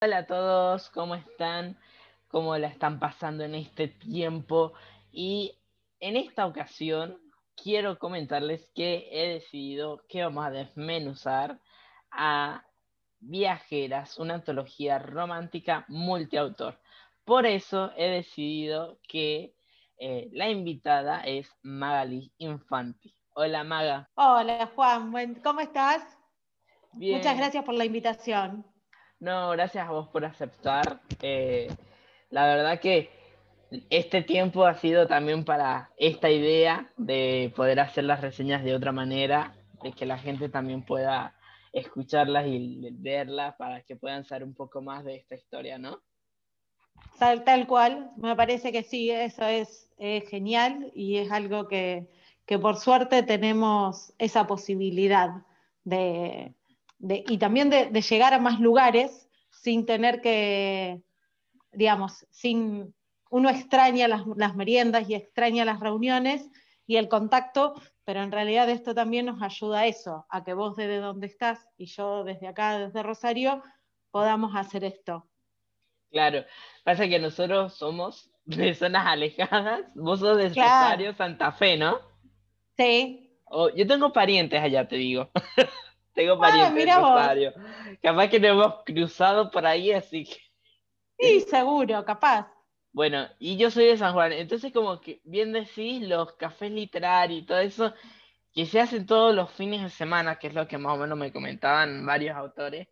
Hola a todos, ¿cómo están? ¿Cómo la están pasando en este tiempo? Y en esta ocasión quiero comentarles que he decidido que vamos a desmenuzar a Viajeras, una antología romántica multiautor. Por eso he decidido que eh, la invitada es Magali Infanti. Hola Maga. Hola Juan, ¿cómo estás? Muchas gracias por la invitación. No, gracias a vos por aceptar. Eh, la verdad que este tiempo ha sido también para esta idea de poder hacer las reseñas de otra manera, de que la gente también pueda escucharlas y verlas para que puedan saber un poco más de esta historia, ¿no? Tal, cual, me parece que sí, eso es, genial y es algo que, por suerte tenemos esa posibilidad de, y también de, llegar a más lugares sin tener que, digamos, sin, uno extraña las, las meriendas y extraña las reuniones y el contacto, pero en realidad esto también nos ayuda a eso, a que vos desde donde estás y yo desde acá, desde Rosario, podamos hacer esto. Claro, pasa que nosotros somos de zonas alejadas, vos sos de Rosario, Santa Fe, ¿no? Sí. Oh, yo tengo parientes allá, te digo. tengo ah, parientes en Rosario. Capaz que nos hemos cruzado por ahí, así que... Sí, seguro, capaz. Bueno, y yo soy de San Juan, entonces como que bien decís, los cafés literarios y todo eso, que se hacen todos los fines de semana, que es lo que más o menos me comentaban varios autores,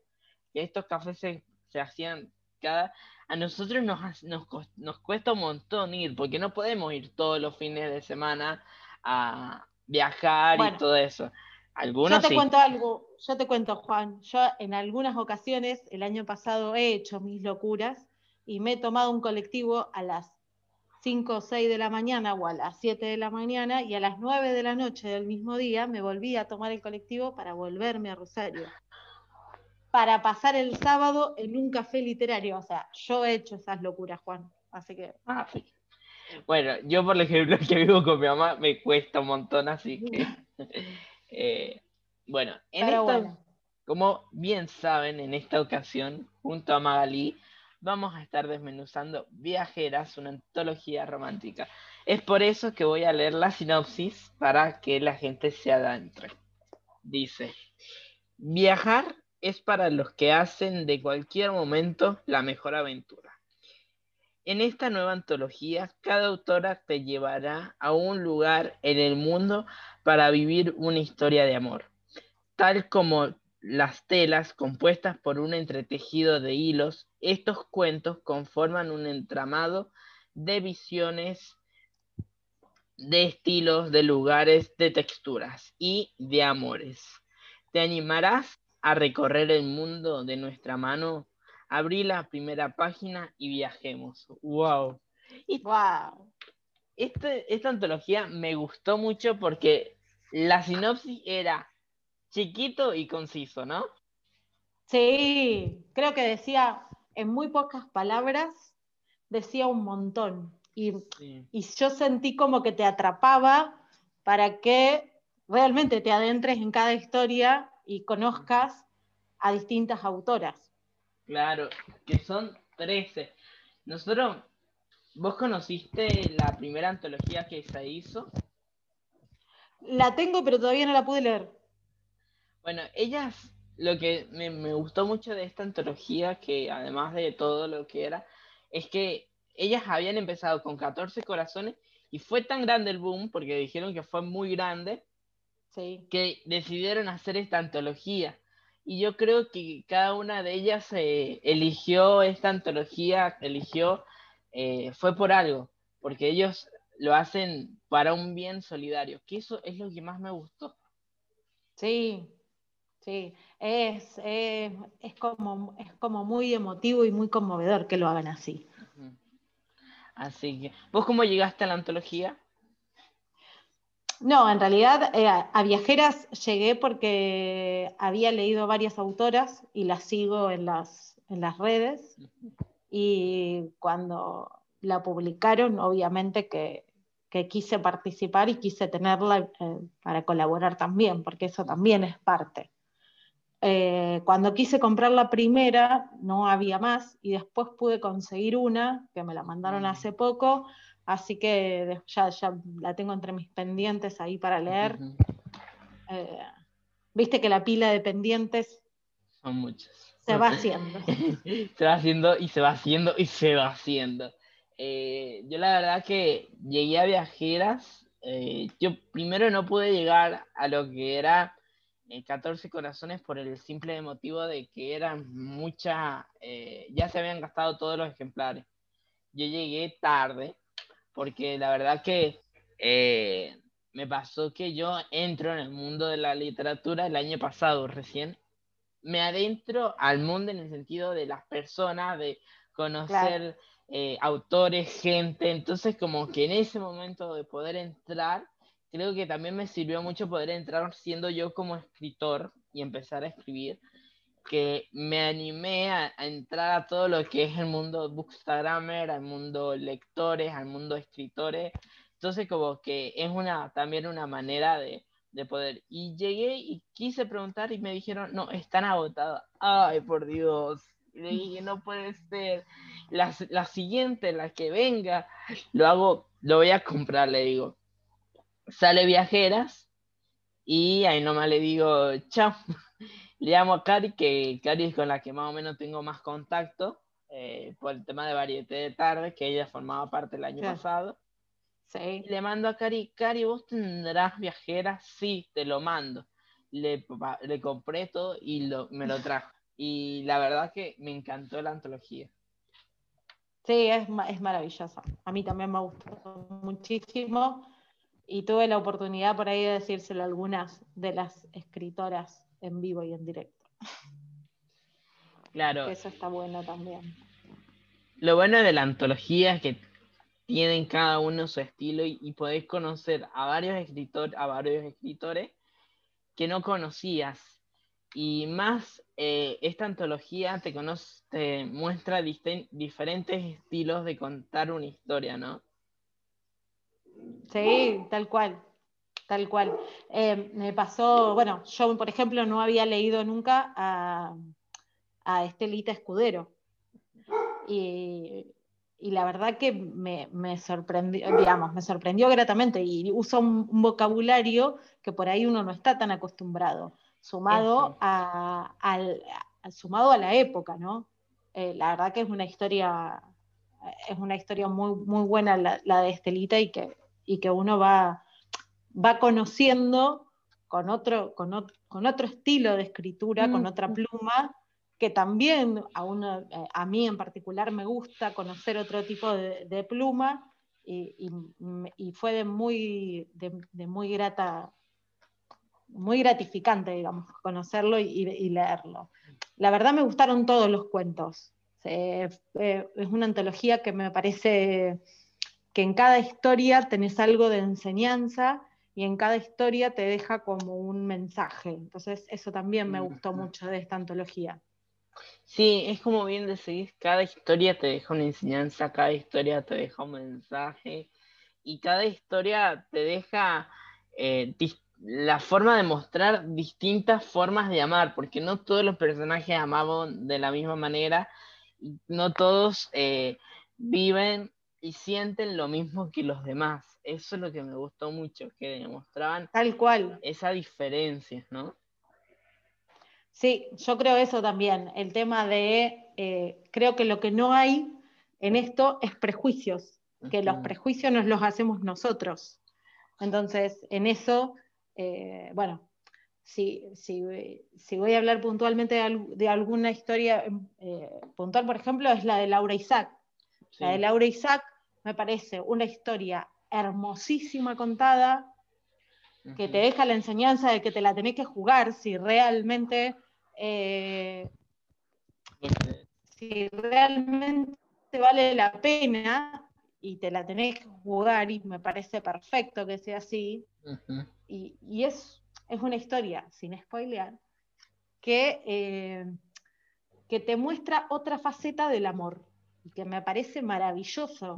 que estos cafés se, hacían cada... A nosotros nos, nos, cuesta un montón ir, porque no podemos ir todos los fines de semana a viajar y todo eso. Algunos yo te cuento algo, yo te cuento, Juan, yo en algunas ocasiones, el año pasado he hecho mis locuras, y me he tomado un colectivo a las 5 o 6 de la mañana o a las 7 de la mañana y a las 9 de la noche del mismo día me volví a tomar el colectivo para volverme a Rosario. Para pasar el sábado en un café literario. O sea, yo he hecho esas locuras, Juan. Así que. Ah, bueno, yo por ejemplo que vivo con mi mamá me cuesta un montón, así que. Eh, bueno, en como bien saben, en esta ocasión, junto a Magalí, vamos a estar desmenuzando Viajeras, una antología romántica. Es por eso que voy a leer la sinopsis para que la gente se adentre. Dice, viajar es para los que hacen de cualquier momento la mejor aventura. En esta nueva antología, cada autora te llevará a un lugar en el mundo para vivir una historia de amor, tal como las telas compuestas por un entretejido de hilos, estos cuentos conforman un entramado de visiones, de estilos, de lugares, de texturas y de amores. ¿Te animarás a recorrer el mundo de nuestra mano? Abrí la primera página y viajemos. ¡Wow! wow. Este, esta antología me gustó mucho porque la sinopsis era chiquito y conciso, ¿no? Sí, creo que decía en muy pocas palabras, decía un montón. Y, yo sentí como que te atrapaba para que realmente te adentres en cada historia y conozcas a distintas autoras. Claro, que son 13. Nosotros, ¿vos conociste la primera antología que se hizo? La tengo, pero todavía no la pude leer. Bueno, ellas, lo que me, gustó mucho de esta antología, que además de todo lo que era, es que ellas habían empezado con 14 corazones y fue tan grande el boom, porque dijeron que fue muy grande, que decidieron hacer esta antología. Y yo creo que cada una de ellas eh, eligió esta antología, eligió, eh, fue por algo, porque ellos lo hacen para un bien solidario, que eso es lo que más me gustó. Sí, Sí, es, como, es como muy emotivo y muy conmovedor que lo hagan así. Así que, ¿vos cómo llegaste a la antología? No, en realidad eh, a Viajeras llegué porque había leído varias autoras y las sigo en las, en las redes. Y cuando la publicaron, obviamente que, quise participar y quise tenerla eh, para colaborar también, porque eso también es parte. eh, cuando quise comprar la primera no había más y después pude conseguir una que me la mandaron mm. hace poco, así que ya, ya la tengo entre mis pendientes ahí para leer. Eh, viste que la pila de pendientes son muchas. Se va haciendo. se va haciendo y se va haciendo y se va haciendo. Eh, yo la verdad que llegué a viajeras. yo primero no pude llegar a lo que era 14 corazones por el simple motivo de que eran muchas, eh, ya se habían gastado todos los ejemplares. Yo llegué tarde porque la verdad que eh, me pasó que yo entro en el mundo de la literatura el año pasado recién. Me adentro al mundo en el sentido de las personas, de conocer eh, autores, gente. Entonces como que en ese momento de poder entrar creo que también me sirvió mucho poder entrar siendo yo como escritor y empezar a escribir, que me animé a, entrar a todo lo que es el mundo bookstagrammer, al mundo lectores, al mundo escritores. Entonces como que es una, también una manera de, de poder. Y llegué y quise preguntar y me dijeron, no, están agotados. Ay, por Dios. Y le dije, no puede ser. La, la siguiente, la que venga, lo hago, lo voy a comprar, le digo sale Viajeras y ahí nomás le digo, chao. Le llamo a Cari, que Cari es con la que más o menos tengo más contacto eh, por el tema de Varieté de Tarde, que ella formaba parte el año pasado. Sí. Le mando a Cari, Cari, ¿vos tendrás viajeras? Sí, te lo mando. Le, le compré todo y lo, me lo trajo. Y la verdad que me encantó la antología. Sí, es, es maravillosa. A mí también me gustó muchísimo y tuve la oportunidad por ahí de decírselo a algunas de las escritoras en vivo y en directo. Claro. Eso está bueno también. Lo bueno de la antología es que tienen cada uno su estilo y, podéis conocer a varios, escritores a varios escritores que no conocías. Y más, eh, esta antología te, conoce, te muestra diferentes estilos de contar una historia, ¿no? Sí, tal cual, tal cual. Eh, me pasó, bueno, yo por ejemplo no había leído nunca a, a Estelita Escudero. Y, la verdad que me, sorprendió, digamos, me sorprendió gratamente y usa un, vocabulario que por ahí uno no está tan acostumbrado, sumado, a, sumado a la época, ¿no? Eh, la verdad que es una historia, es una historia muy, muy buena la, la de Estelita y que y que uno va, va conociendo con otro, con, otro, estilo de escritura, con otra pluma, que también a, uno, eh, a mí en particular me gusta conocer otro tipo de, pluma y, fue de muy, de, muy grata, muy gratificante, digamos, conocerlo y, leerlo. La verdad me gustaron todos los cuentos. Eh, es una antología que me parece que en cada historia tenés algo de enseñanza y en cada historia te deja como un mensaje. Entonces eso también me gustó mucho de esta antología. Sí, es como bien decís, cada historia te deja una enseñanza, cada historia te deja un mensaje y cada historia te deja eh, la forma de mostrar distintas formas de amar, porque no todos los personajes amamos de la misma manera, y no todos eh, viven y sienten lo mismo que los demás. Eso es lo que me gustó mucho, que demostraban tal cual esa diferencia, ¿no? Sí, yo creo eso también. El tema de, eh, creo que lo que no hay en esto es prejuicios, que los prejuicios nos los hacemos nosotros. Entonces, en eso, eh, bueno, si, si, voy a hablar puntualmente de, alguna historia eh, puntual, por ejemplo, es la de Laura Isaac. La de Laura Isaac me parece una historia hermosísima contada, que te deja la enseñanza de que te la tenés que jugar si realmente, eh, si realmente vale la pena y te la tenés que jugar y me parece perfecto que sea así. y, es, es, una historia, sin spoilear, que, eh, que te muestra otra faceta del amor que me parece maravilloso.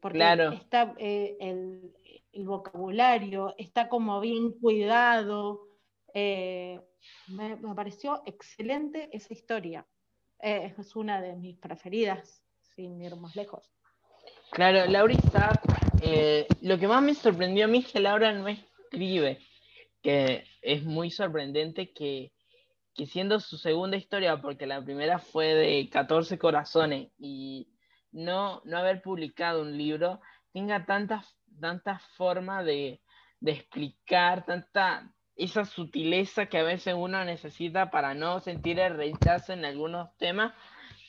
Porque está eh, el, vocabulario, está como bien cuidado, Eh, me, pareció excelente esa historia. Eh, es una de mis preferidas, sin ir más lejos. Claro, Laura eh, lo que más me sorprendió a mí es que Laura no escribe, que es muy sorprendente que, que siendo su segunda historia, porque la primera fue de 14 corazones y no, no haber publicado un libro, tenga tantas tanta forma de, de explicar, tanta esa sutileza que a veces uno necesita para no sentir el rechazo en algunos temas,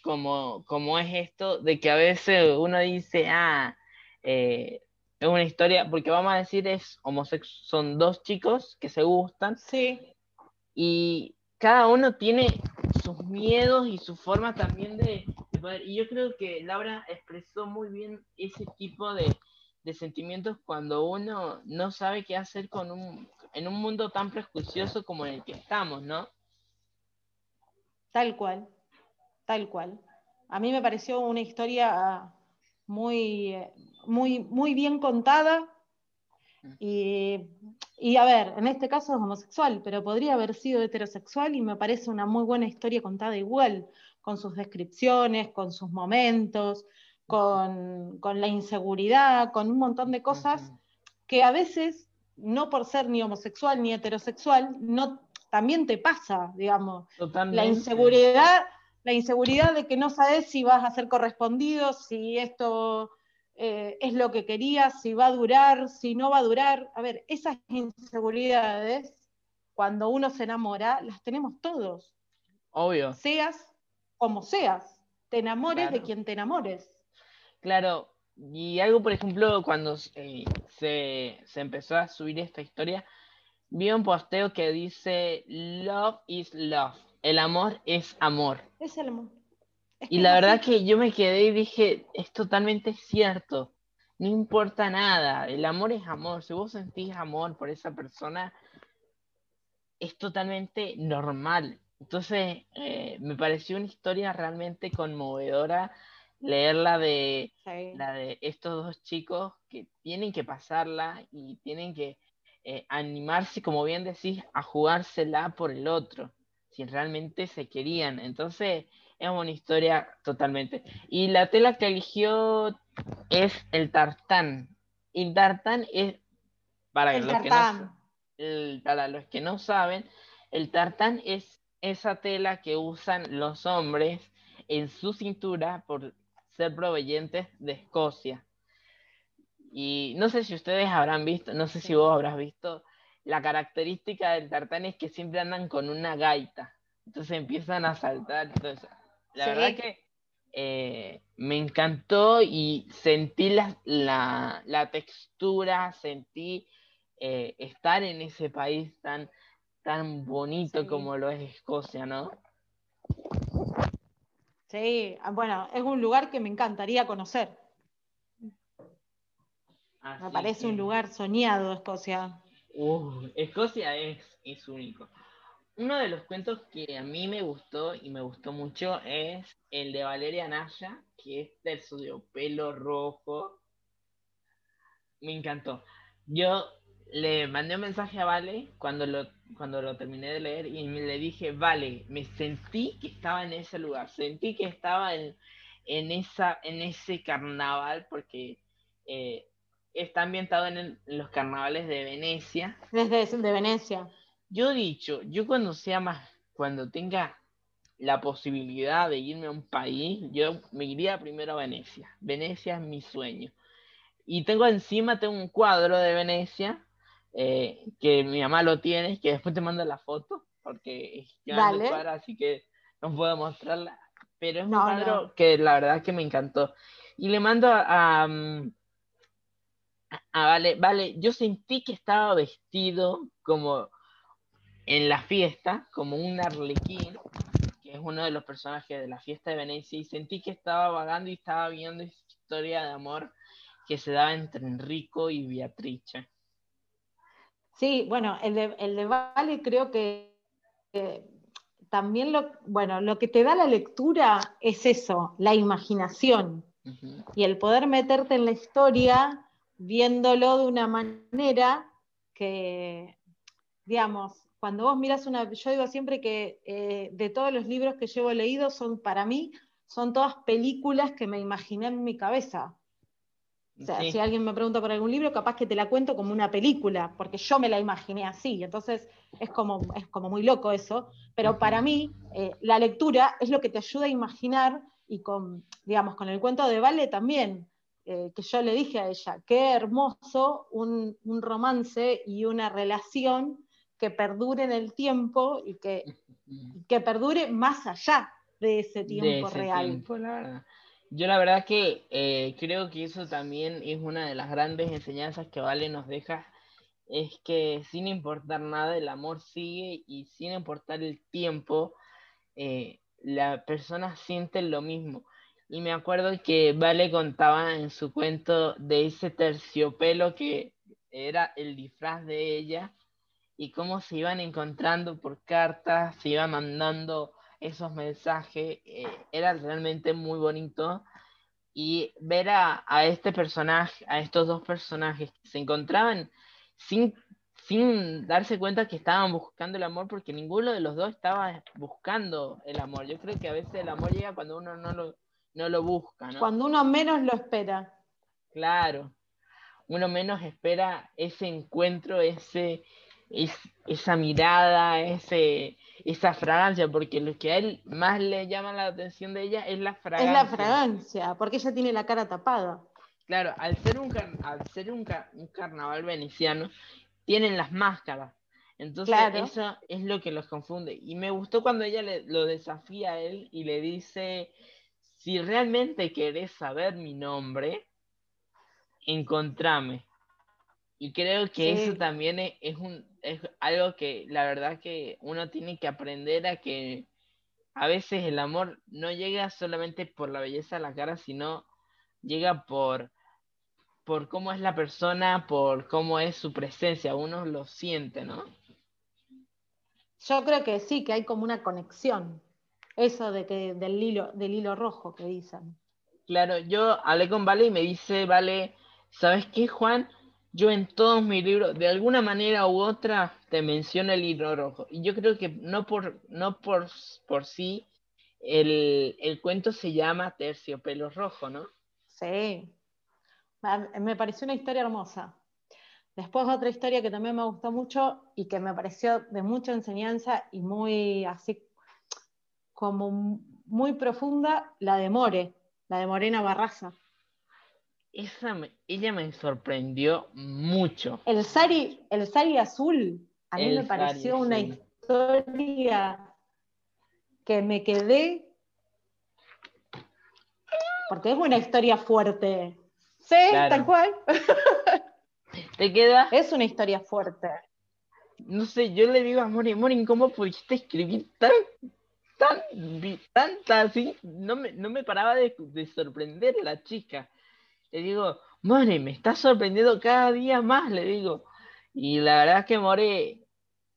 como, como es esto de que a veces uno dice, ah, eh, es una historia, porque vamos a decir, es homosexual, son dos chicos que se gustan. Sí. Y cada uno tiene sus miedos y su forma también de, Y yo creo que Laura expresó muy bien ese tipo de, de sentimientos cuando uno no sabe qué hacer con un, en un mundo tan prejuicioso como en el que estamos, ¿no? Tal cual, tal cual. A mí me pareció una historia muy, muy, muy bien contada. Y, y, a ver, en este caso es homosexual, pero podría haber sido heterosexual y me parece una muy buena historia contada igual, con sus descripciones, con sus momentos, con, la inseguridad, con un montón de cosas que a veces, no por ser ni homosexual ni heterosexual, no, también te pasa, digamos. La inseguridad, la inseguridad de que no sabes si vas a ser correspondido, si esto eh, es lo que querías, si va a durar, si no va a durar. A ver, esas inseguridades, cuando uno se enamora, las tenemos todos. Obvio. Seas como seas, te enamores de quien te enamores. Claro, y algo, por ejemplo, cuando eh, se, empezó a subir esta historia, vi un posteo que dice, Love is love, el amor es amor. Es el amor. y la verdad que yo me quedé y dije, es totalmente cierto, no importa nada, el amor es amor, si vos sentís amor por esa persona, es totalmente normal. Entonces, eh, me pareció una historia realmente conmovedora leer la de, la de estos dos chicos que tienen que pasarla y tienen que eh, animarse, como bien decís, a jugársela por el otro, si realmente se querían. Entonces, es una historia totalmente. Y la tela que eligió es el tartán. Y el tartán es, para, los que, no, para los que no saben, el tartán es esa tela que usan los hombres en su cintura por ser provenientes de Escocia. Y no sé si ustedes habrán visto, no sé si vos habrás visto, la característica del tartán es que siempre andan con una gaita. Entonces empiezan a saltar. Entonces, la verdad que eh, me encantó y sentí la, la, textura, sentí eh, estar en ese país tan, tan bonito como lo es Escocia, ¿no? Sí, ah, bueno, es un lugar que me encantaría conocer. me parece un lugar soñado, Escocia. Escocia es, es único. Uno de los cuentos que a mí me gustó y me gustó mucho es el de Valeria Naya, que es de pelo rojo. Me encantó. Yo le mandé un mensaje a Vale cuando lo, cuando lo terminé de leer y le dije, Vale, me sentí que estaba en ese lugar, sentí que estaba en, esa, en ese carnaval porque eh, está ambientado en, los carnavales de Venecia. Desde de Venecia. Yo he dicho, yo cuando sea más, cuando tenga la posibilidad de irme a un país, yo me iría primero a Venecia. Venecia es mi sueño. Y tengo encima, tengo un cuadro de Venecia eh, que mi mamá lo tiene, que después te mando la foto, porque ya no para, así que no puedo mostrarla. Pero es un cuadro que la verdad que me encantó. Y le mando a, mm, a, Vale, Vale, yo sentí que estaba vestido como en la fiesta, como un arlequín, que es uno de los personajes de la fiesta de Venecia, y sentí que estaba vagando y estaba viendo esa historia de amor que se daba entre Enrico y Beatrice. Sí, bueno, el de, el Vale creo que también lo, bueno, lo que te da la lectura es eso, la imaginación y el poder meterte en la historia viéndolo de una manera que, digamos, cuando vos miras una, yo digo siempre que eh, de todos los libros que llevo leídos son para mí, son todas películas que me imaginé en mi cabeza. O sea, si alguien me pregunta por algún libro, capaz que te la cuento como una película, porque yo me la imaginé así. Entonces es como, es como muy loco eso. Pero para mí, eh, la lectura es lo que te ayuda a imaginar y con, digamos, con el cuento de Vale también, eh, que yo le dije a ella, qué hermoso un, romance y una relación que perdure en el tiempo y que, que perdure más allá de ese tiempo real. Yo la verdad que eh, creo que eso también es una de las grandes enseñanzas que Vale nos deja, es que sin importar nada el amor sigue y sin importar el tiempo, eh, la persona siente lo mismo. Y me acuerdo que Vale contaba en su cuento de ese terciopelo que era el disfraz de ella y cómo se iban encontrando por cartas, se iban mandando esos mensajes, eh, era realmente muy bonito. Y ver a, a, este personaje, a estos dos personajes que se encontraban sin sin darse cuenta que estaban buscando el amor porque ninguno de los dos estaba buscando el amor. Yo creo que a veces el amor llega cuando uno no lo, no lo busca. ¿no? Cuando uno menos lo espera. Claro, uno menos espera ese encuentro, ese, esa mirada, ese, esa fragancia, porque lo que a él más le llama la atención de ella es la fragancia. Es la fragancia, porque ella tiene la cara tapada. Claro, al ser un, al ser un, un carnaval veneciano, tienen las máscaras. Entonces eso es lo que los confunde. Y me gustó cuando ella le, lo desafía a él y le dice, si realmente querés saber mi nombre, encontrame. Y creo que eso también es, un, es algo que la verdad que uno tiene que aprender a que a veces el amor no llega solamente por la belleza de la cara, sino llega por por cómo es la persona, por cómo es su presencia, uno lo siente, ¿no? Yo creo que sí, que hay como una conexión, eso de que del hilo, del hilo rojo que dicen. Claro, yo hablé con Vale y me dice, Vale, ¿sabes qué, Juan? Yo en todos mis libros, de alguna manera u otra, te menciono el hilo rojo. Y yo creo que no por, no por, por sí, el, el cuento se llama Terciopelo Rojo, ¿no? Sí, me pareció una historia hermosa. Después otra historia que también me gustó mucho y que me pareció de mucha enseñanza y muy así como muy profunda, la de More, la de Morena Barraza. Esa ella me sorprendió mucho. El sari, el sari azul, a mí me pareció una historia que me quedé porque es una historia fuerte. Sí, tal cual. ¿Te queda? Es una historia fuerte. No sé, yo le digo a Morin, Morin, ¿cómo pudiste escribir tan, tan, tanta así? No me, no me paraba de, sorprender la chica. Le digo, More, me está sorprendiendo cada día más, le digo. Y la verdad es que More,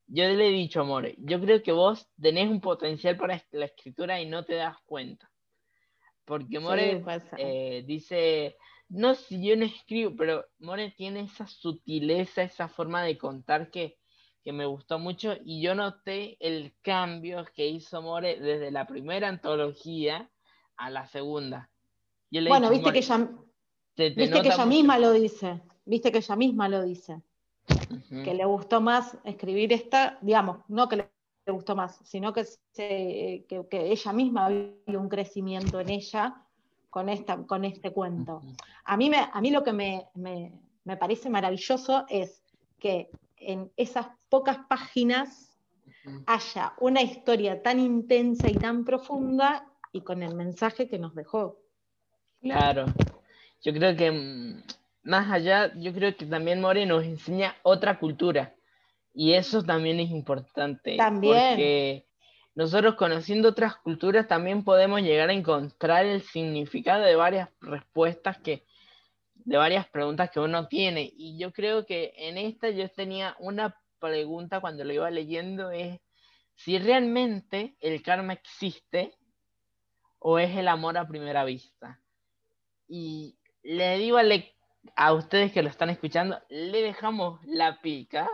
yo le he dicho a More, yo creo que vos tenés un potencial para la escritura y no te das cuenta. Porque More eh, dice, no si yo no escribo, pero More tiene esa sutileza, esa forma de contar que, me gustó mucho y yo noté el cambio que hizo More desde la primera antología a la segunda. bueno, viste que viste que ella misma lo dice, viste que ella misma lo dice, que le gustó más escribir esta, digamos, no que le gustó más, sino que, que, que ella misma vio un crecimiento en ella con, esta, con este cuento. A mí, me, a mí lo que me, parece maravilloso es que en esas pocas páginas haya una historia tan intensa y tan profunda y con el mensaje que nos dejó. Claro, yo creo que mm, más allá, yo creo que también More nos enseña otra cultura y eso también es importante. También. Porque nosotros conociendo otras culturas también podemos llegar a encontrar el significado de varias respuestas que, de varias preguntas que uno tiene. Y yo creo que en esta yo tenía una pregunta cuando lo iba leyendo, es si realmente el karma existe o es el amor a primera vista. Y le digo a, ustedes que lo están escuchando, le dejamos la pica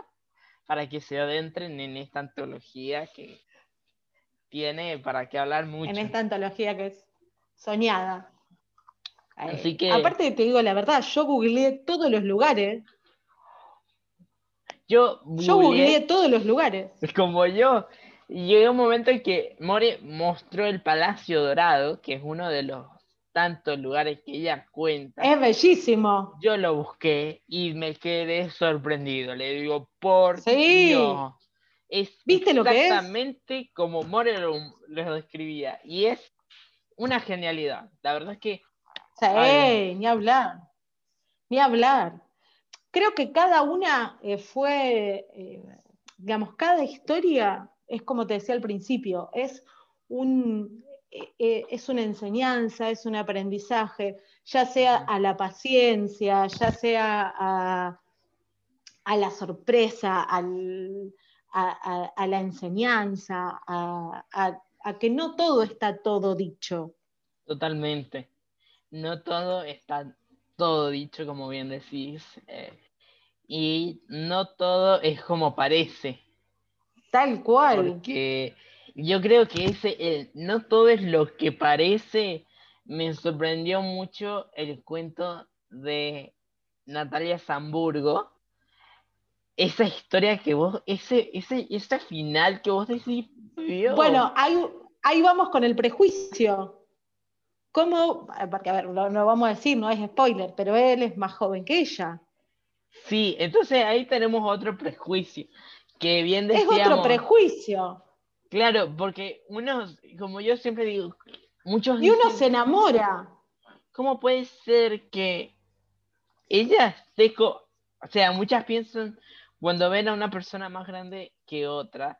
para que se adentren en esta antología que tiene para qué hablar mucho. En esta antología que es soñada. Así que... Aparte te digo la verdad, yo googleé todos los lugares. Yo, yo googleé todos los lugares. Como yo. Llegó un momento en que More mostró el Palacio Dorado, que es uno de los tantos lugares que ella cuenta. Es bellísimo. Yo lo busqué y me quedé sorprendido. Le digo, por sí. Es ¿Viste lo que es? Exactamente como More lo, describía. Y es una genialidad. La verdad es que. Sí, ni hablar. Ni hablar. Creo que cada una eh, fue, eh, digamos, cada historia es como te decía al principio, es un, es una enseñanza, es un aprendizaje, ya sea a la paciencia, ya sea a, la sorpresa, a, la enseñanza, a, que no todo está todo dicho. Totalmente. No todo está todo dicho, como bien decís. Eh, y no todo es como parece. Tal cual. Porque yo creo que ese, no todo es lo que parece. Me sorprendió mucho el cuento de Natalia Zamburgo. Esa historia que vos, ese, ese, ese final que vos decís. Bueno, ahí, ahí vamos con el prejuicio. ¿Cómo? Porque, a ver, no, vamos a decir, no es spoiler, pero él es más joven que ella. Sí, entonces ahí tenemos otro prejuicio. Que bien decíamos. Es otro prejuicio. Claro, porque uno, como yo siempre digo, muchos... Y uno se enamora. ¿Cómo puede ser que ella esté... O sea, muchas piensan cuando ven a una persona más grande que otra,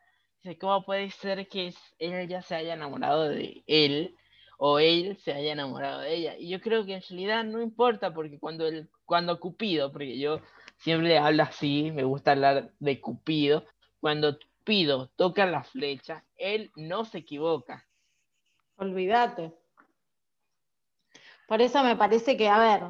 ¿cómo puede ser que ella se haya enamorado de él o él se haya enamorado de ella? Y yo creo que en realidad no importa porque cuando, el, cuando Cupido, porque yo siempre hablo así, me gusta hablar de Cupido, cuando Pido toca la flecha, él no se equivoca. Olvídate. Por eso me parece que, a ver,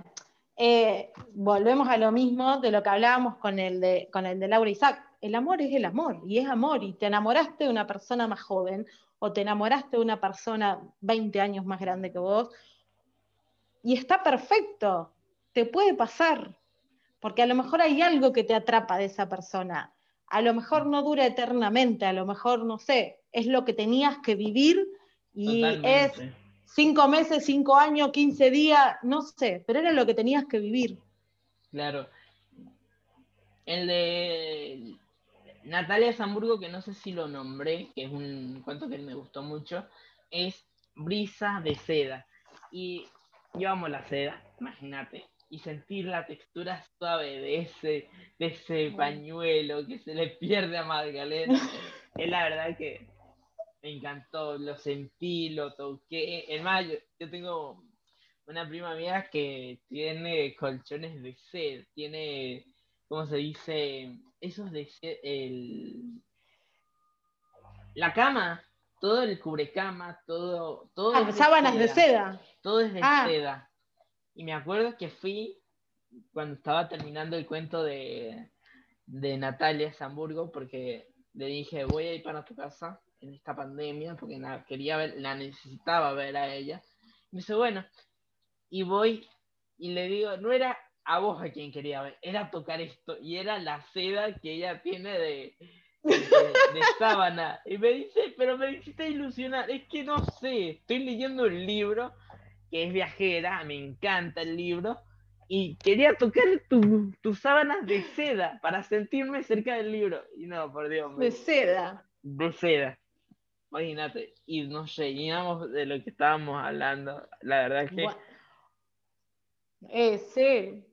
eh, volvemos a lo mismo de lo que hablábamos con el, de, con el de Laura Isaac. El amor es el amor, y es amor, y te enamoraste de una persona más joven, o te enamoraste de una persona 20 años más grande que vos, y está perfecto, te puede pasar, porque a lo mejor hay algo que te atrapa de esa persona a lo mejor no dura eternamente, a lo mejor, no sé, es lo que tenías que vivir y es cinco meses, cinco años, quince días, no sé, pero era lo que tenías que vivir. Claro. El de Natalia Zamburgo, que no sé si lo nombré, que es un cuento que me gustó mucho, es Brisa de seda. Y yo amo la seda, imagínate y sentir la textura suave de ese, de ese pañuelo que se le pierde a Magdalena. es la verdad que me encantó, lo sentí, lo toqué. En mayo, yo tengo una prima mía que tiene colchones de sed, tiene, ¿cómo se dice? Esos de sed, el... La cama, todo el cubrecama, todo... todo ah, sábanas de seda. Todo es de ah. seda. Y me acuerdo que fui cuando estaba terminando el cuento de, de Natalia Hamburgo, porque le dije, voy a ir para tu casa en esta pandemia, porque la, quería ver, la necesitaba ver a ella. Me dice, bueno, y voy y le digo, no era a vos a quien quería ver, era tocar esto, y era la seda que ella tiene de, de, de, sábana. Y me dice, pero me hiciste ilusionar, es que no sé, estoy leyendo un libro que es viajera, me encanta el libro, y quería tocar tus sábanas de seda para sentirme cerca del libro. Y no, por Dios. De seda. De seda. Imagínate. Y no sé, de lo que estábamos hablando. La verdad que. Eh, sí.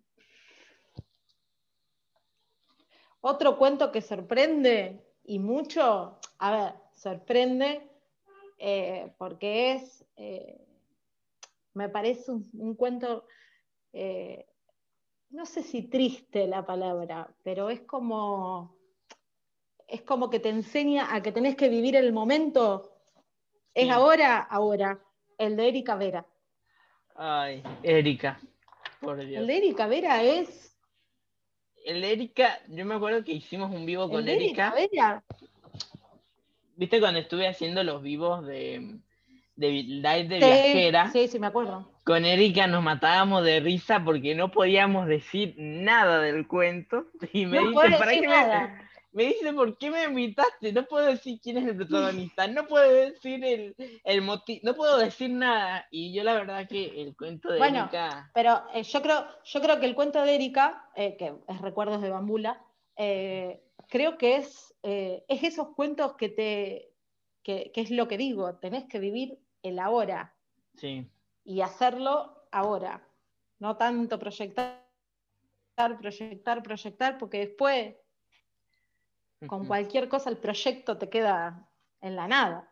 Otro cuento que sorprende y mucho, a ver, sorprende eh, porque es eh, me parece un, cuento, eh, no sé si triste la palabra, pero es como, es como que te enseña a que tenés que vivir el momento. Es ahora, ahora, el de Erika Vera. Ay, Erika, por Dios. El de Erika Vera es... el Erika, yo me acuerdo que hicimos un vivo con Erika. ¿Viste cuando estuve haciendo los vivos de, de live de viajera? Sí, sí, me acuerdo. Con Erika nos matábamos de risa porque no podíamos decir nada del cuento. Y me no dice, ¿para qué me dice, ¿por qué me invitaste? No puedo decir quién es el protagonista, no puedo decir el, el motivo, no puedo decir nada. Y yo la verdad que el cuento de bueno, Erika... Pero eh, yo, creo, yo creo que el cuento de Erika, eh, que es Recuerdos de Bambula, eh, creo que es, es esos cuentos que te, que, que, es lo que digo, tenés que vivir el ahora. Sí. Y hacerlo ahora, no tanto proyectar, proyectar, proyectar, porque después con cualquier cosa el proyecto te queda en la nada.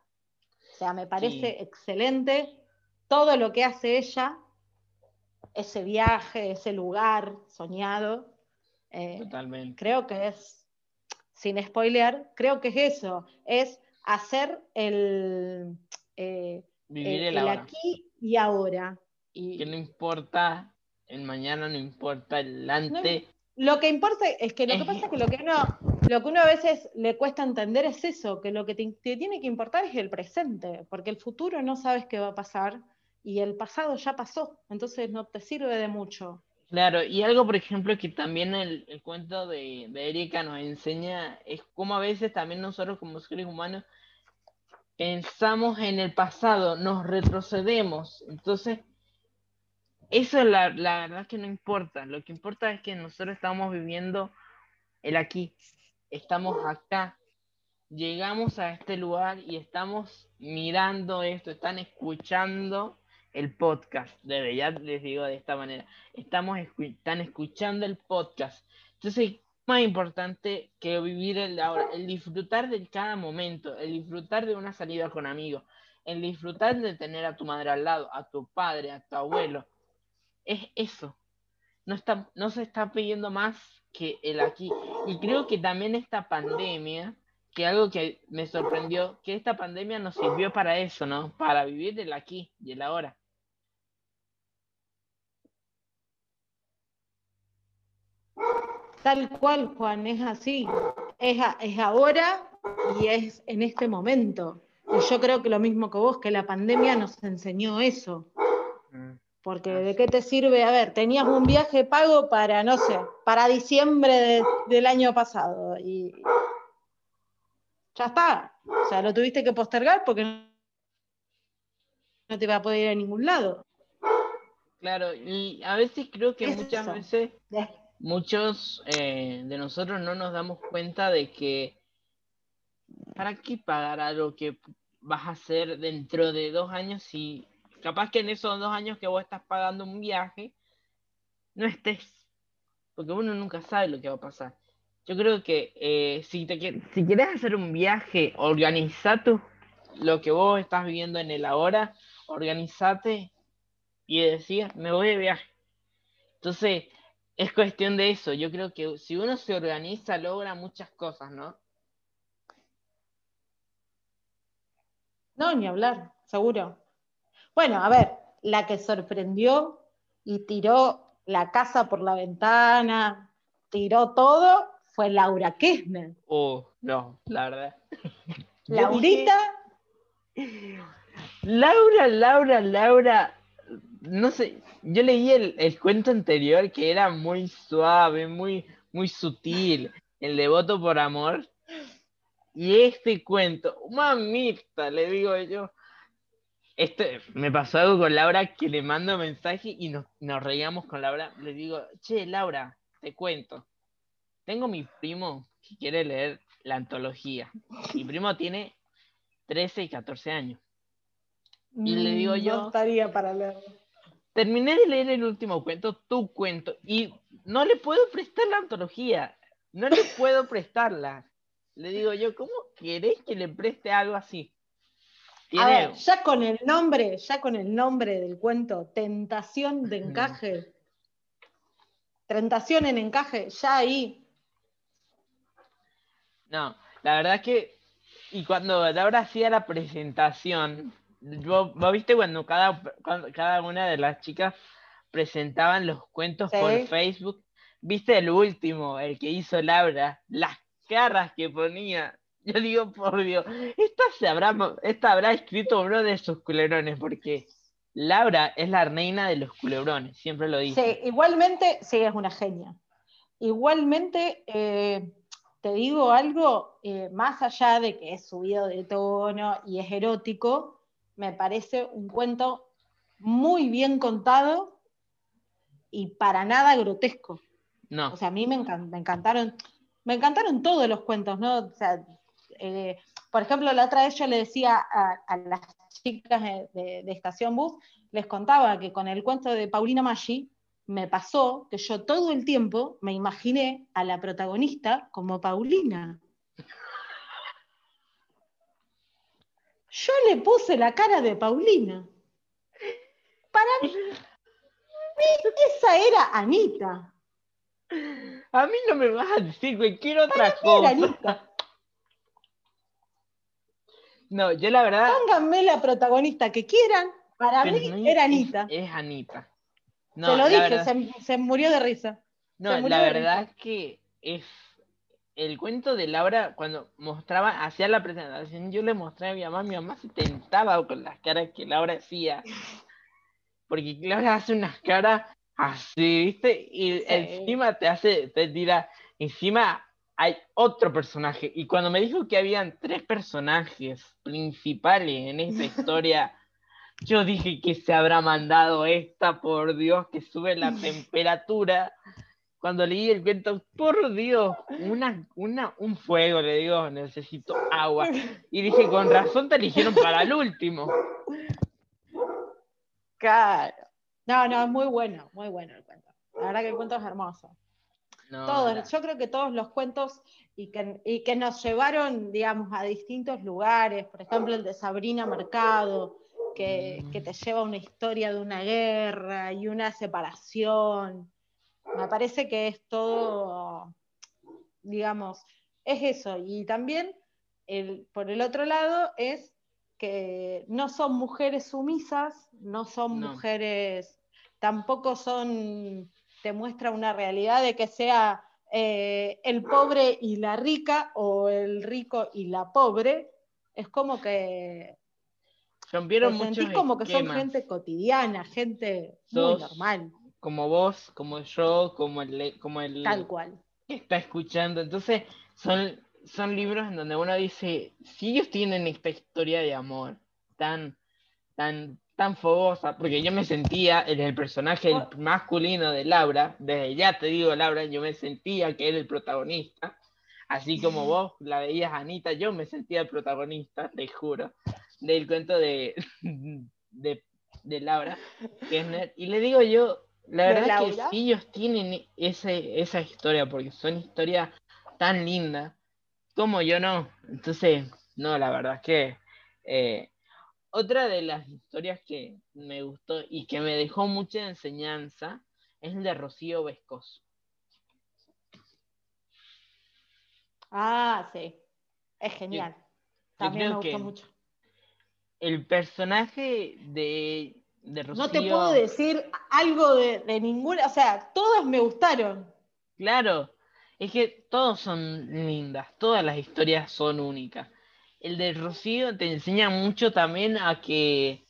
O sea, me parece excelente todo lo que hace ella, ese viaje, ese lugar soñado. Eh, Totalmente. Creo que es, sin spoilear, creo que es eso, es hacer el, eh, Vivir el, aquí y ahora. Y... Que no importa el mañana, no importa el antes. lo que importa es que lo que pasa es que lo que uno lo que uno a veces le cuesta entender es eso, que lo que te, tiene que importar es el presente, porque el futuro no sabes qué va a pasar y el pasado ya pasó, entonces no te sirve de mucho. Claro, y algo, por ejemplo, que también el, cuento de, de, Erika nos enseña es cómo a veces también nosotros como seres humanos pensamos en el pasado, nos retrocedemos. Entonces, eso la, la verdad que no importa. Lo que importa es que nosotros estamos viviendo el aquí estamos acá, llegamos a este lugar y estamos mirando esto, están escuchando el podcast, de ya les digo de esta manera, estamos están escuchando el podcast. Entonces, más importante que vivir el ahora, el disfrutar de cada momento, el disfrutar de una salida con amigos, el disfrutar de tener a tu madre al lado, a tu padre, a tu abuelo. Es eso. No, está, no se está pidiendo más que el aquí. Y creo que también esta pandemia, que algo que me sorprendió, que esta pandemia nos sirvió para eso, ¿no? Para vivir el aquí y el ahora. Tal cual, Juan, es así. Es, es ahora y es en este momento. Y yo creo que lo mismo que vos, que la pandemia nos enseñó eso. Mm. Porque de qué te sirve, a ver, tenías un viaje pago para, no sé, para diciembre del año pasado y ya está. O sea, lo tuviste que postergar porque no te va a poder ir a ningún lado. Claro, y a veces creo que muchas veces muchos eh, de nosotros no nos damos cuenta de que ¿para qué pagar algo que vas a hacer dentro de dos años si Capaz que en esos dos años que vos estás pagando un viaje, no estés. Porque uno nunca sabe lo que va a pasar. Yo creo que eh, si, te, si quieres hacer un viaje, organiza tú lo que vos estás viviendo en el ahora, organizate y decías, me voy de viaje. Entonces, es cuestión de eso. Yo creo que si uno se organiza, logra muchas cosas, ¿no? No, ni hablar, seguro. Bueno, a ver, la que sorprendió y tiró la casa por la ventana, tiró todo, fue Laura Kessner. Oh, no, la verdad. Laurita. Laura, Laura, Laura, no sé, yo leí el, cuento anterior que era muy suave, muy, muy sutil, el devoto por amor. Y este cuento, mamita, le digo yo, este, me pasó algo con Laura que le mando mensaje y nos, nos reíamos con Laura. Le digo, che, Laura, te cuento. Tengo mi primo que quiere leer la antología. Mi primo tiene 13 y 14 años. Y le digo mm, yo. No estaría para leerlo. Terminé de leer el último cuento, tu cuento, y no le puedo prestar la antología. No le puedo prestarla. Le digo yo, ¿cómo querés que le preste algo así? A ver, ya con el nombre, ya con el nombre del cuento, Tentación de encaje. Tentación en encaje, ya ahí. No, la verdad es que, y cuando Laura hacía la presentación, vos, viste cuando cada, cada una de las chicas presentaban los cuentos por Facebook, viste el último, el que hizo Laura, las caras que ponía. Yo digo, por Dios, esta, se habrá, esta habrá escrito uno de sus culebrones, porque Laura es la reina de los culebrones, siempre lo dice. Sí, igualmente, sí, es una genia. Igualmente, eh, te digo algo, eh, más allá de que es subido de tono y es erótico, me parece un cuento muy bien contado y para nada grotesco. No. O sea, a mí me, encantaron, me encantaron todos los cuentos, ¿no? O sea, eh, por ejemplo, la otra vez yo le decía a, las chicas de, Estación Bus, les contaba que con el cuento de Paulina Maggi me pasó que yo todo el tiempo me imaginé a la protagonista como Paulina. Yo le puse la cara de Paulina. Para mí, esa era Anita. A mí no me vas a decir cualquier otra cosa. Anita. No, yo la verdad. Pónganme la protagonista que quieran. Para mí era Anita. Es, Anita. No, se lo dije, se, murió de risa. No, la verdad es que es el cuento de Laura, cuando mostraba, hacía la presentación, yo le mostré a mi mamá, mi mamá se tentaba con las caras que Laura hacía. Porque Laura hace unas caras así, ¿viste? Y encima te hace, te tira, encima hay otro personaje. Y cuando me dijo que habían tres personajes principales en esta historia, yo dije que se habrá mandado esta, por Dios, que sube la temperatura. Cuando leí el cuento, por Dios, una, una, un fuego, le digo, necesito agua. Y dije, con razón te eligieron para el último. Claro. No, no, es muy bueno, muy bueno el cuento. La verdad que el cuento es hermoso. todos, yo creo que todos los cuentos y que, que, nos llevaron, digamos, a distintos lugares, por ejemplo el de Sabrina Mercado, que, que, te lleva a una historia de una guerra y una separación. Me parece que es todo, digamos, es eso. Y también, el, por el otro lado, es que no son mujeres sumisas, no son mujeres, tampoco son, te muestra una realidad de que sea eh, el pobre y la rica o el rico y la pobre, es como que rompieron mucho como que son gente cotidiana, gente muy normal. Como vos, como yo, como el, como el tal cual. que está escuchando. Entonces, son son libros en donde uno dice, si ellos tienen esta historia de amor tan, tan, tan fogosa, porque yo me sentía en el personaje masculino de Laura, desde ya te digo, Laura, yo me sentía que era el protagonista, así como vos la veías Anita, yo me sentía el protagonista, te juro, del cuento de, de, de Laura, y le digo yo, la verdad es que ellos tienen ese, esa historia, porque son historias tan lindas, como yo no. Entonces, no, la verdad es que eh, otra de las historias que me gustó y que me dejó mucha enseñanza es el de Rocío Vescoso. Ah, sí. Es genial. También me gustó mucho. El personaje de, Rocío. No te puedo decir algo de, de ninguna. O sea, todas me gustaron. Claro, es que todos son lindas, todas las historias son únicas. El de Rocío te enseña mucho también a que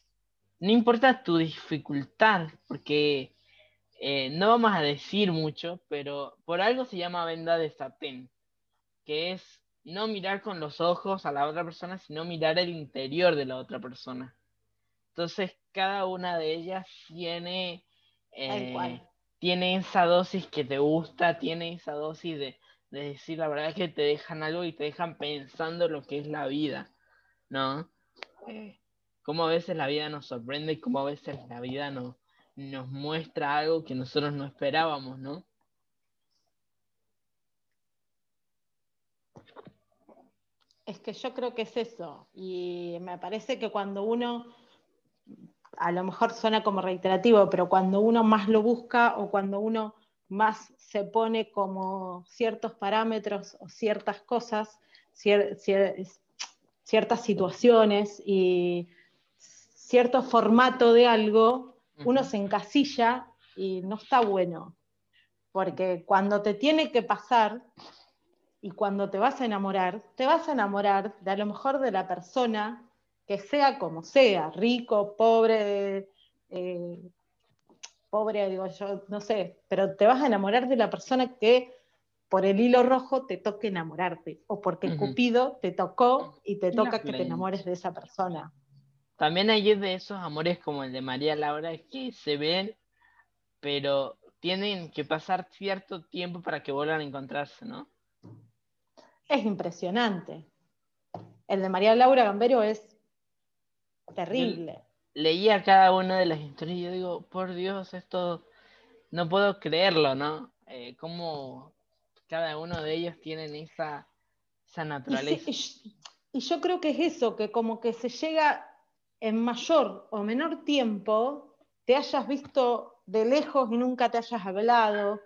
no importa tu dificultad, porque eh, no vamos a decir mucho, pero por algo se llama venda de satén, que es no mirar con los ojos a la otra persona, sino mirar el interior de la otra persona. Entonces, cada una de ellas tiene eh, tiene esa dosis que te gusta, tiene esa dosis de, decir la verdad que te dejan algo y te dejan pensando lo que es la vida, ¿no? Eh, como a veces la vida nos sorprende y como a veces la vida nos, nos muestra algo que nosotros no esperábamos, ¿no? Es que yo creo que es eso. Y me parece que cuando uno a lo mejor suena como reiterativo, pero cuando uno más lo busca o cuando uno más se pone como ciertos parámetros o ciertas cosas, ciertas situaciones y cierto formato de algo, uno se encasilla y no está bueno. porque cuando te tiene que pasar y cuando te vas a enamorar, te vas a enamorar de a lo mejor de la persona que sea como sea, rico, pobre, eh, pobre, digo yo, no sé, pero te vas a enamorar de la persona que por el hilo rojo te toque enamorarte, o porque Cupido te tocó y te toca que te enamores de esa persona. También hay de esos amores como el de María Laura que se ven, pero tienen que pasar cierto tiempo para que vuelvan a encontrarse, ¿no? Es impresionante. El de María Laura Gambero es terrible. leía cada una de las historias y yo digo, por Dios, esto no puedo creerlo, ¿no? Eh, cómo cada uno de ellos tienen esa, esa naturaleza. Y, yo creo que es eso, que como que se llega en mayor o menor tiempo, te hayas visto de lejos y nunca te hayas hablado,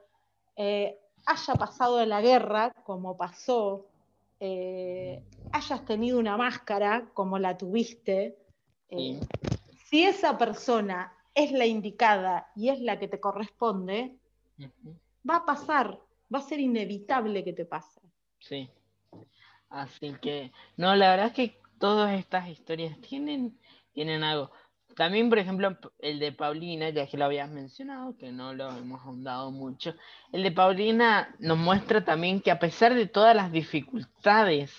eh, haya pasado la guerra como pasó, eh, hayas tenido una máscara como la tuviste, eh, si esa persona es la indicada y es la que te corresponde, va a pasar, va a ser inevitable que te pase. Sí. Así que, no, la verdad es que todas estas historias tienen, tienen algo. También, por ejemplo, el de Paulina, ya que lo habías mencionado, que no lo hemos ahondado mucho, el de Paulina nos muestra también que a pesar de todas las dificultades,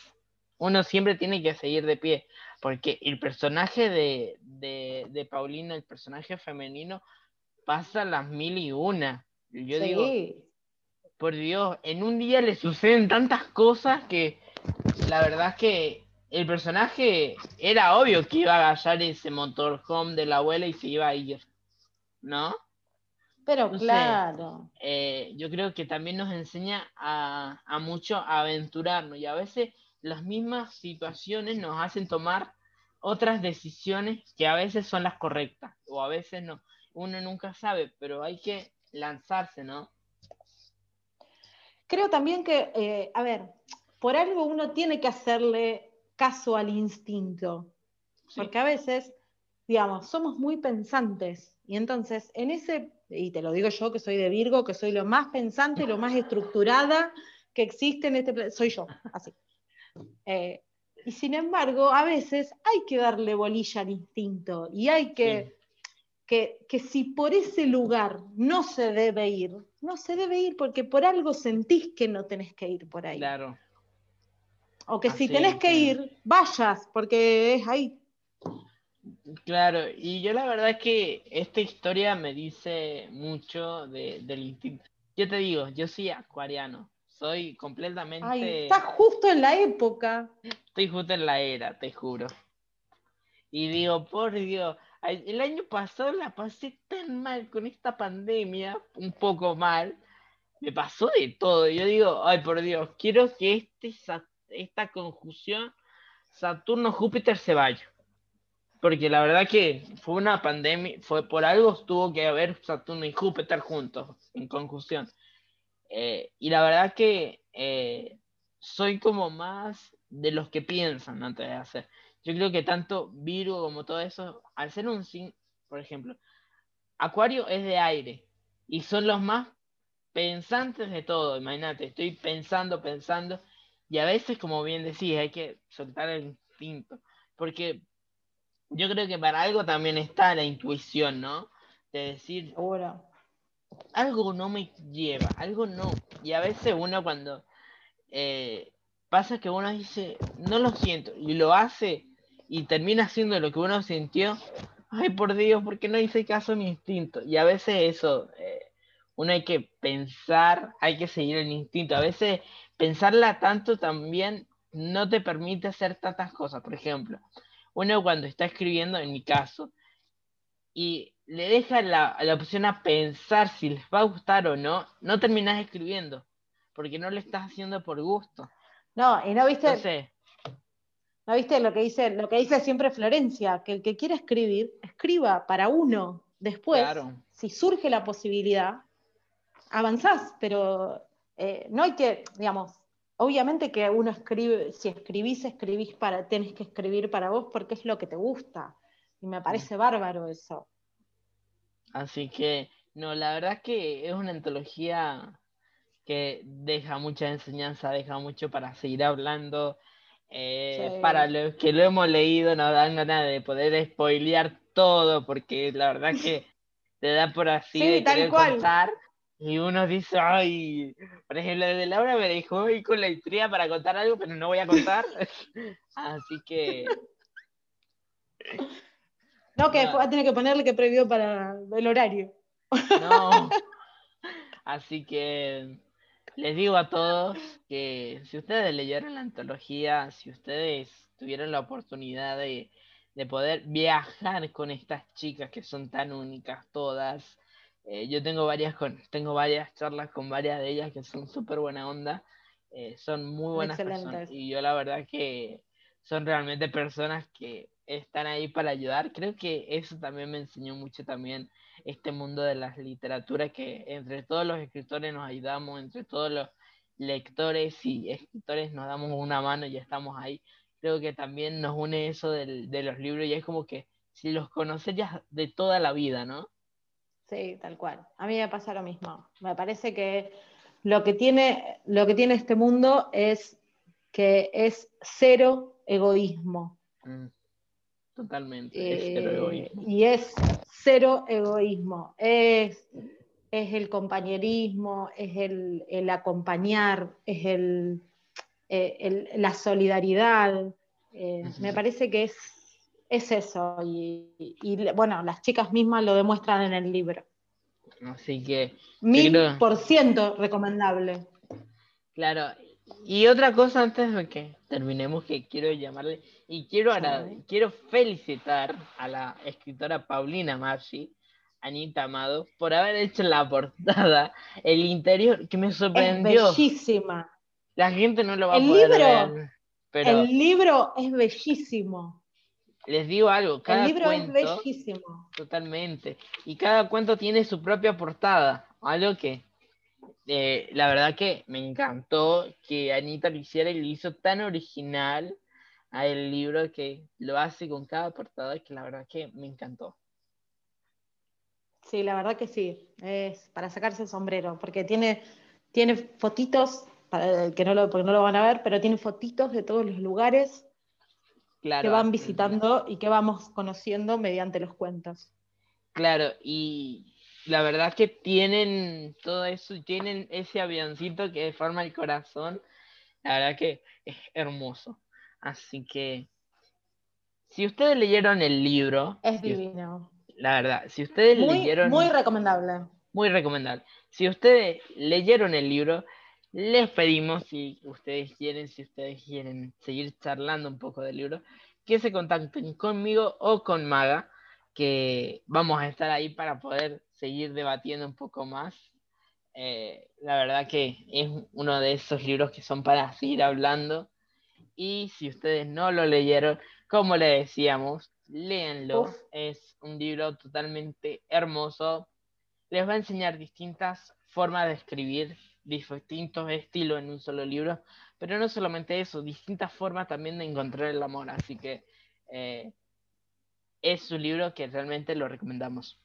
uno siempre tiene que seguir de pie, porque el personaje de, de Paulina, el personaje femenino, pasa las mil y una. Yo digo, por Dios, en un día le suceden tantas cosas que la verdad es que el personaje era obvio que iba a agarrar ese motorhome de la abuela y se iba a ir, ¿no? Pero claro. Eh, yo creo que también nos enseña a, a mucho a aventurarnos y a veces las mismas situaciones nos hacen tomar otras decisiones que a veces son las correctas o a veces no. Uno nunca sabe, pero hay que lanzarse, ¿no? Creo también que, eh, a ver, por algo uno tiene que hacerle caso al instinto, porque a veces, digamos, somos muy pensantes y entonces en ese, y te lo digo yo que soy de Virgo, que soy lo más pensante, lo más estructurada que existe en este, soy yo, así. Eh, y sin embargo, a veces hay que darle bolilla al instinto y hay que que, si por ese lugar no se debe ir, no se debe ir porque por algo sentís que no tenés que ir por ahí. Claro. O que si tenés que ir, vayas, porque es ahí. Claro, y yo la verdad es que esta historia me dice mucho del instinto. Yo te digo, yo soy acuariano, soy completamente... Ay, estás justo en la época. Estoy justo en la era, te juro. Y digo, por Dios, el año pasado la pasé tan mal con esta pandemia, un poco mal. Me pasó de todo. Yo digo, ay por Dios, quiero que este, esta conjunción Saturno-Júpiter se vaya. Porque la verdad que fue una pandemia, fue por algo tuvo que haber Saturno y Júpiter juntos, en conjunción. Eh, y la verdad que eh, soy como más de los que piensan antes de hacer. Yo creo que tanto Virgo como todo eso, al ser un signo, por ejemplo, Acuario es de aire y son los más pensantes de todo. Imagínate, estoy pensando, pensando y a veces, como bien decís, hay que soltar el instinto. Porque yo creo que para algo también está la intuición, ¿no? De decir, Ahora. Algo no me lleva, algo no. Y a veces uno cuando eh, pasa que uno dice, no lo siento, y lo hace, y termina haciendo lo que uno sintió, ay por Dios, ¿por qué no hice caso a mi instinto? Y a veces eso, eh, uno hay que pensar, hay que seguir el instinto. A veces pensarla tanto también no te permite hacer tantas cosas. Por ejemplo, uno cuando está escribiendo, en mi caso, y le deja la, la opción a pensar si les va a gustar o no, no terminas escribiendo, porque no lo estás haciendo por gusto. No, y no viste. ¿No viste lo que dice, lo que dice siempre Florencia? Que el que quiera escribir, escriba para uno. Después, si surge la posibilidad, avanzás, pero eh, no hay que, digamos, obviamente que uno escribe, si escribís, escribís para, tenés que escribir para vos porque es lo que te gusta. Y me parece bárbaro eso. Así que, no, la verdad que es una antología que deja mucha enseñanza, deja mucho para seguir hablando. Eh, para los que lo hemos leído nos dan ganas de poder spoilear todo, porque la verdad que te da por así de querer contar. Y uno dice, ay, por ejemplo, de Laura me dejó ir con la historia para contar algo, pero no voy a contar. así que. No, que después va a tener que ponerle que prohibió para el horario. No. Así que les digo a todos que si ustedes leyeron la antología, si ustedes tuvieron la oportunidad de, poder viajar con estas chicas que son tan únicas todas, eh, yo tengo varias, con, tengo varias charlas con varias de ellas que son súper buena onda, eh, son muy buenas personas y yo la verdad que son realmente personas que están ahí para ayudar. Creo que eso también me enseñó mucho también este mundo de las literaturas, que entre todos los escritores nos ayudamos, entre todos los lectores y escritores nos damos una mano y estamos ahí. Creo que también nos une eso de los libros y es como que si los conoces ya de toda la vida, ¿no? Sí, tal cual. A mí me pasa lo mismo. Me parece que lo que tiene, lo que tiene este mundo es que es cero egoísmo. Mm. Totalmente. Eh, y es cero egoísmo. Es, es el compañerismo, es el, acompañar, es el, eh, la solidaridad. Eh, me parece que es, es eso. Y, bueno, las chicas mismas lo demuestran en el libro. Así que. Mil por ciento recomendable. Claro. Y otra cosa antes de que terminemos que quiero llamarle y quiero, quiero felicitar a la escritora Paulina Marchi, Anita Amado, por haber hecho la portada, el interior, que me sorprendió. Es bellísima. La gente no lo va a poder ver. Pero el libro es bellísimo. Les digo algo, cada el libro cuento, es bellísimo. Totalmente. Y cada cuento tiene su propia portada. Algo que eh, la verdad que me encantó que Anita lo hiciera y lo hizo tan original el libro que lo hace con cada portada que la verdad que me encantó. Sí, la verdad que sí, es para sacarse el sombrero, porque tiene, tiene fotitos, para que no lo, porque no lo van a ver, pero tiene fotitos de todos los lugares que van visitando y que vamos conociendo mediante los cuentos. Claro, y la verdad que tienen todo eso, tienen ese avioncito que forma el corazón, la verdad que es hermoso. Así que, si ustedes leyeron el libro... Es divino. La verdad, si ustedes leyeron... Muy recomendable. Muy recomendable. Si ustedes leyeron el libro, les pedimos, si ustedes quieren, si ustedes quieren seguir charlando un poco del libro, que se contacten conmigo o con Maga, que vamos a estar ahí para poder seguir debatiendo un poco más. Eh, la verdad que es uno de esos libros que son para seguir hablando y si ustedes no lo leyeron, como le decíamos, léanlo. Es un libro totalmente hermoso. Les va a enseñar distintas formas de escribir, distintos estilos en un solo libro. Pero no solamente eso, distintas formas también de encontrar el amor. Así que eh, es un libro que realmente lo recomendamos.